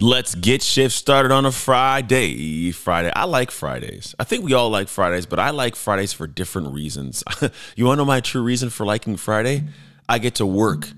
Let's get shift started on a Friday. Friday. I like Fridays. I think we all like Fridays, but I like Fridays for different reasons. you want to know my true reason for liking Friday? I get to work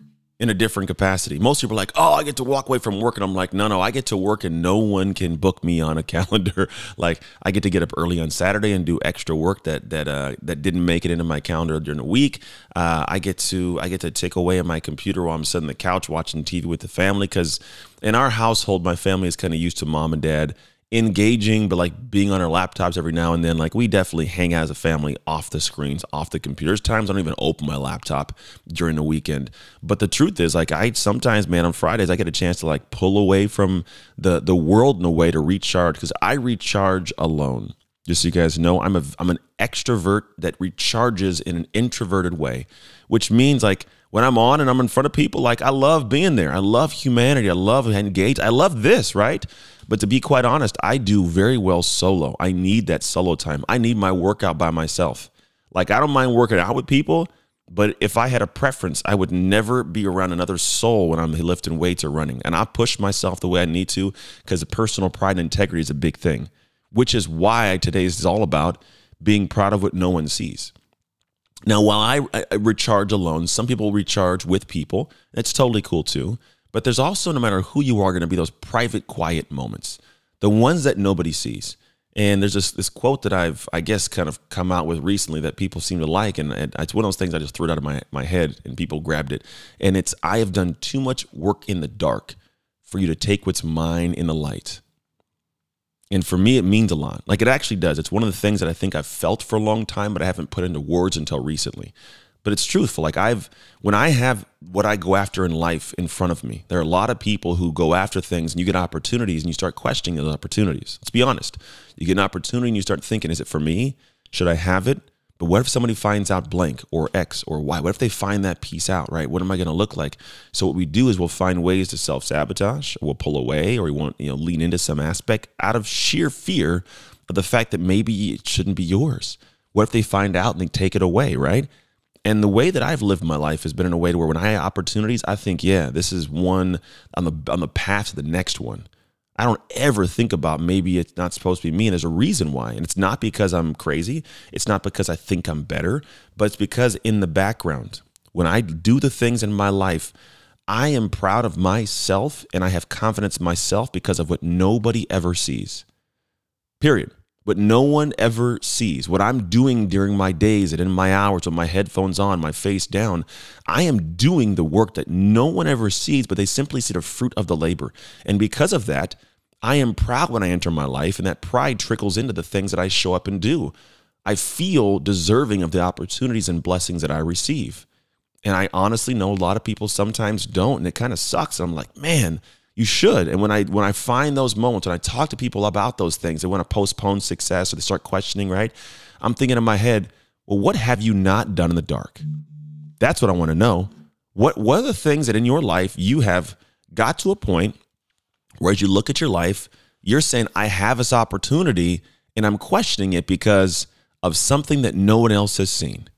in a different capacity. Most people are like, oh, I get to walk away from work. And I'm like, no, no, I get to work and no one can book me on a calendar. like I get to get up early on Saturday and do extra work that that uh, that didn't make it into my calendar during the week. Uh, I get to I get to take away on my computer while I'm sitting on the couch watching TV with the family because in our household, my family is kind of used to mom and dad engaging, but like being on our laptops every now and then. Like we definitely hang out as a family off the screens, off the computers. Times I don't even open my laptop during the weekend. But the truth is, like I sometimes, man, on Fridays I get a chance to like pull away from the the world in a way to recharge because I recharge alone. Just so you guys know, I'm a I'm an extrovert that recharges in an introverted way, which means like when I'm on and I'm in front of people, like I love being there. I love humanity. I love engage. I love this, right? But to be quite honest, I do very well solo. I need that solo time. I need my workout by myself. Like I don't mind working out with people, but if I had a preference, I would never be around another soul when I'm lifting weights or running. And I push myself the way I need to because personal pride and integrity is a big thing, which is why today is all about being proud of what no one sees. Now, while I, I recharge alone, some people recharge with people. It's totally cool too. But there's also, no matter who you are, going to be those private, quiet moments, the ones that nobody sees. And there's this this quote that I've, I guess, kind of come out with recently that people seem to like, and, and it's one of those things I just threw it out of my my head, and people grabbed it. And it's, I have done too much work in the dark for you to take what's mine in the light. And for me, it means a lot. Like it actually does. It's one of the things that I think I've felt for a long time, but I haven't put into words until recently but it's truthful. Like I've when I have what I go after in life in front of me, there are a lot of people who go after things and you get opportunities and you start questioning those opportunities. Let's be honest. You get an opportunity and you start thinking, is it for me? Should I have it? But what if somebody finds out blank or X or Y? What if they find that piece out, right? What am I going to look like? So what we do is we'll find ways to self-sabotage, we'll pull away, or we won't, you know, lean into some aspect out of sheer fear of the fact that maybe it shouldn't be yours. What if they find out and they take it away, right? And the way that I've lived my life has been in a way to where when I have opportunities, I think, yeah, this is one on the on the path to the next one. I don't ever think about maybe it's not supposed to be me, and there's a reason why. And it's not because I'm crazy. It's not because I think I'm better, but it's because in the background, when I do the things in my life, I am proud of myself and I have confidence in myself because of what nobody ever sees. Period but no one ever sees what I'm doing during my days and in my hours with my headphones on, my face down. I am doing the work that no one ever sees, but they simply see the fruit of the labor. And because of that, I am proud when I enter my life, and that pride trickles into the things that I show up and do. I feel deserving of the opportunities and blessings that I receive. And I honestly know a lot of people sometimes don't, and it kind of sucks. I'm like, man, you should. And when I when I find those moments when I talk to people about those things, they want to postpone success or they start questioning, right? I'm thinking in my head, well, what have you not done in the dark? That's what I want to know. What what are the things that in your life you have got to a point where as you look at your life, you're saying, I have this opportunity and I'm questioning it because of something that no one else has seen.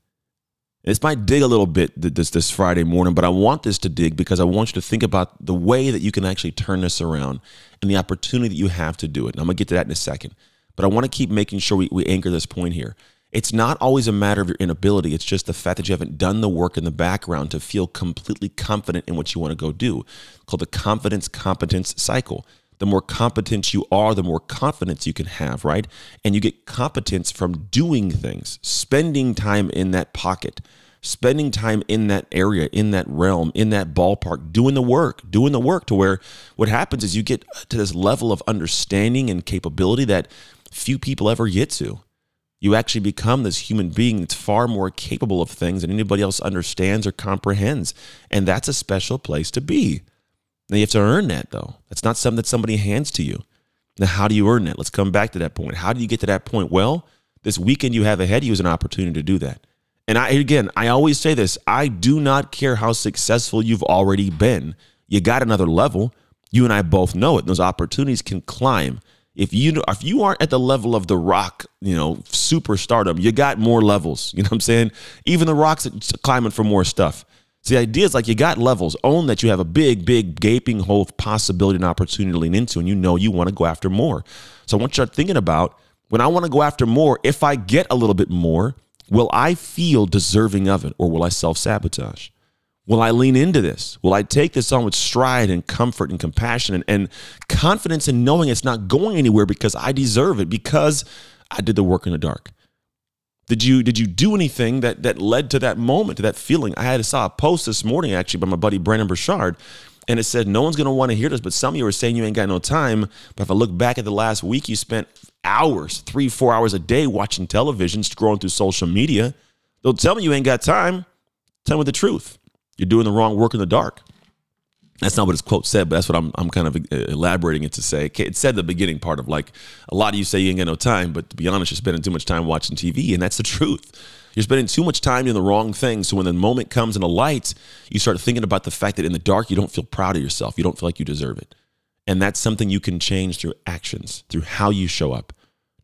This might dig a little bit this this Friday morning, but I want this to dig because I want you to think about the way that you can actually turn this around and the opportunity that you have to do it. And I'm gonna get to that in a second. But I want to keep making sure we, we anchor this point here. It's not always a matter of your inability. It's just the fact that you haven't done the work in the background to feel completely confident in what you want to go do. called the confidence competence cycle the more competent you are, the more confidence you can have, right? And you get competence from doing things, spending time in that pocket, spending time in that area, in that realm, in that ballpark, doing the work, doing the work to where what happens is you get to this level of understanding and capability that few people ever get to. You actually become this human being that's far more capable of things than anybody else understands or comprehends. And that's a special place to be. Now you have to earn that though. That's not something that somebody hands to you. Now, how do you earn that? Let's come back to that point. How do you get to that point? Well, This weekend you have ahead of you is an opportunity to do that. And I again, I always say this, I do not care how successful you've already been. You got another level. You and I both know it. Those opportunities can climb. If you if you aren't at the level of the rock, you know, superstardom, you got more levels. You know what I'm saying? Even the rocks climbing for more stuff. So the idea is like you got levels. Own that you have a big, big gaping hole of possibility and opportunity to lean into, and you know you want to go after more. So want you start thinking about when I want to go after more, if I get a little bit more, will I feel deserving of it or will I self sabotage? Will I lean into this? Will I take this on with stride and comfort and compassion and, and confidence in knowing it's not going anywhere because I deserve it, because I did the work in the dark? Did you did you do anything that that led to that moment, to that feeling? I had to saw a post this morning actually by my buddy Brendon Burchard, and it said no one's gonna want to hear this, but some of you are saying you ain't got no time. But if I look back at the last week, you spent hours, three, four hours a day watching television, scrolling through social media. They'll tell me you ain't got time. Tell me the truth. You're doing the wrong work in the dark. That's not what his quote said, but that's what I'm, I'm kind of uh, elaborating it to say. It said the beginning part of like, a lot of you say you ain't got no time, but to be honest, you're spending too much time watching TV, and that's the truth. You're spending too much time doing the wrong thing. So when the moment comes in the light, you start thinking about the fact that in the dark, you don't feel proud of yourself. You don't feel like you deserve it. And that's something you can change through actions, through how you show up.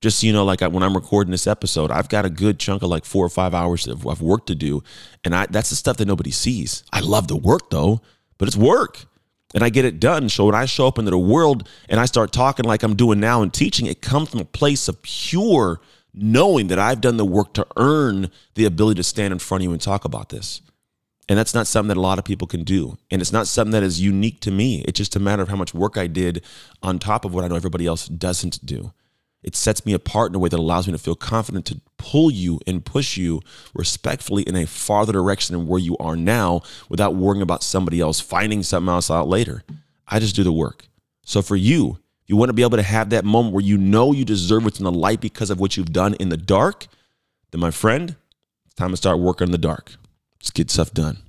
Just so you know, like when I'm recording this episode, I've got a good chunk of like four or five hours of, of work to do. And I, that's the stuff that nobody sees. I love the work though, but it's work and I get it done. So when I show up into the world and I start talking like I'm doing now and teaching, it comes from a place of pure knowing that I've done the work to earn the ability to stand in front of you and talk about this. And that's not something that a lot of people can do. And it's not something that is unique to me. It's just a matter of how much work I did on top of what I know everybody else doesn't do. It sets me apart in a way that allows me to feel confident to pull you and push you respectfully in a farther direction than where you are now without worrying about somebody else finding something else out later. I just do the work. So for you, you want to be able to have that moment where you know you deserve what's in the light because of what you've done in the dark, then my friend, it's time to start working in the dark. Let's get stuff done.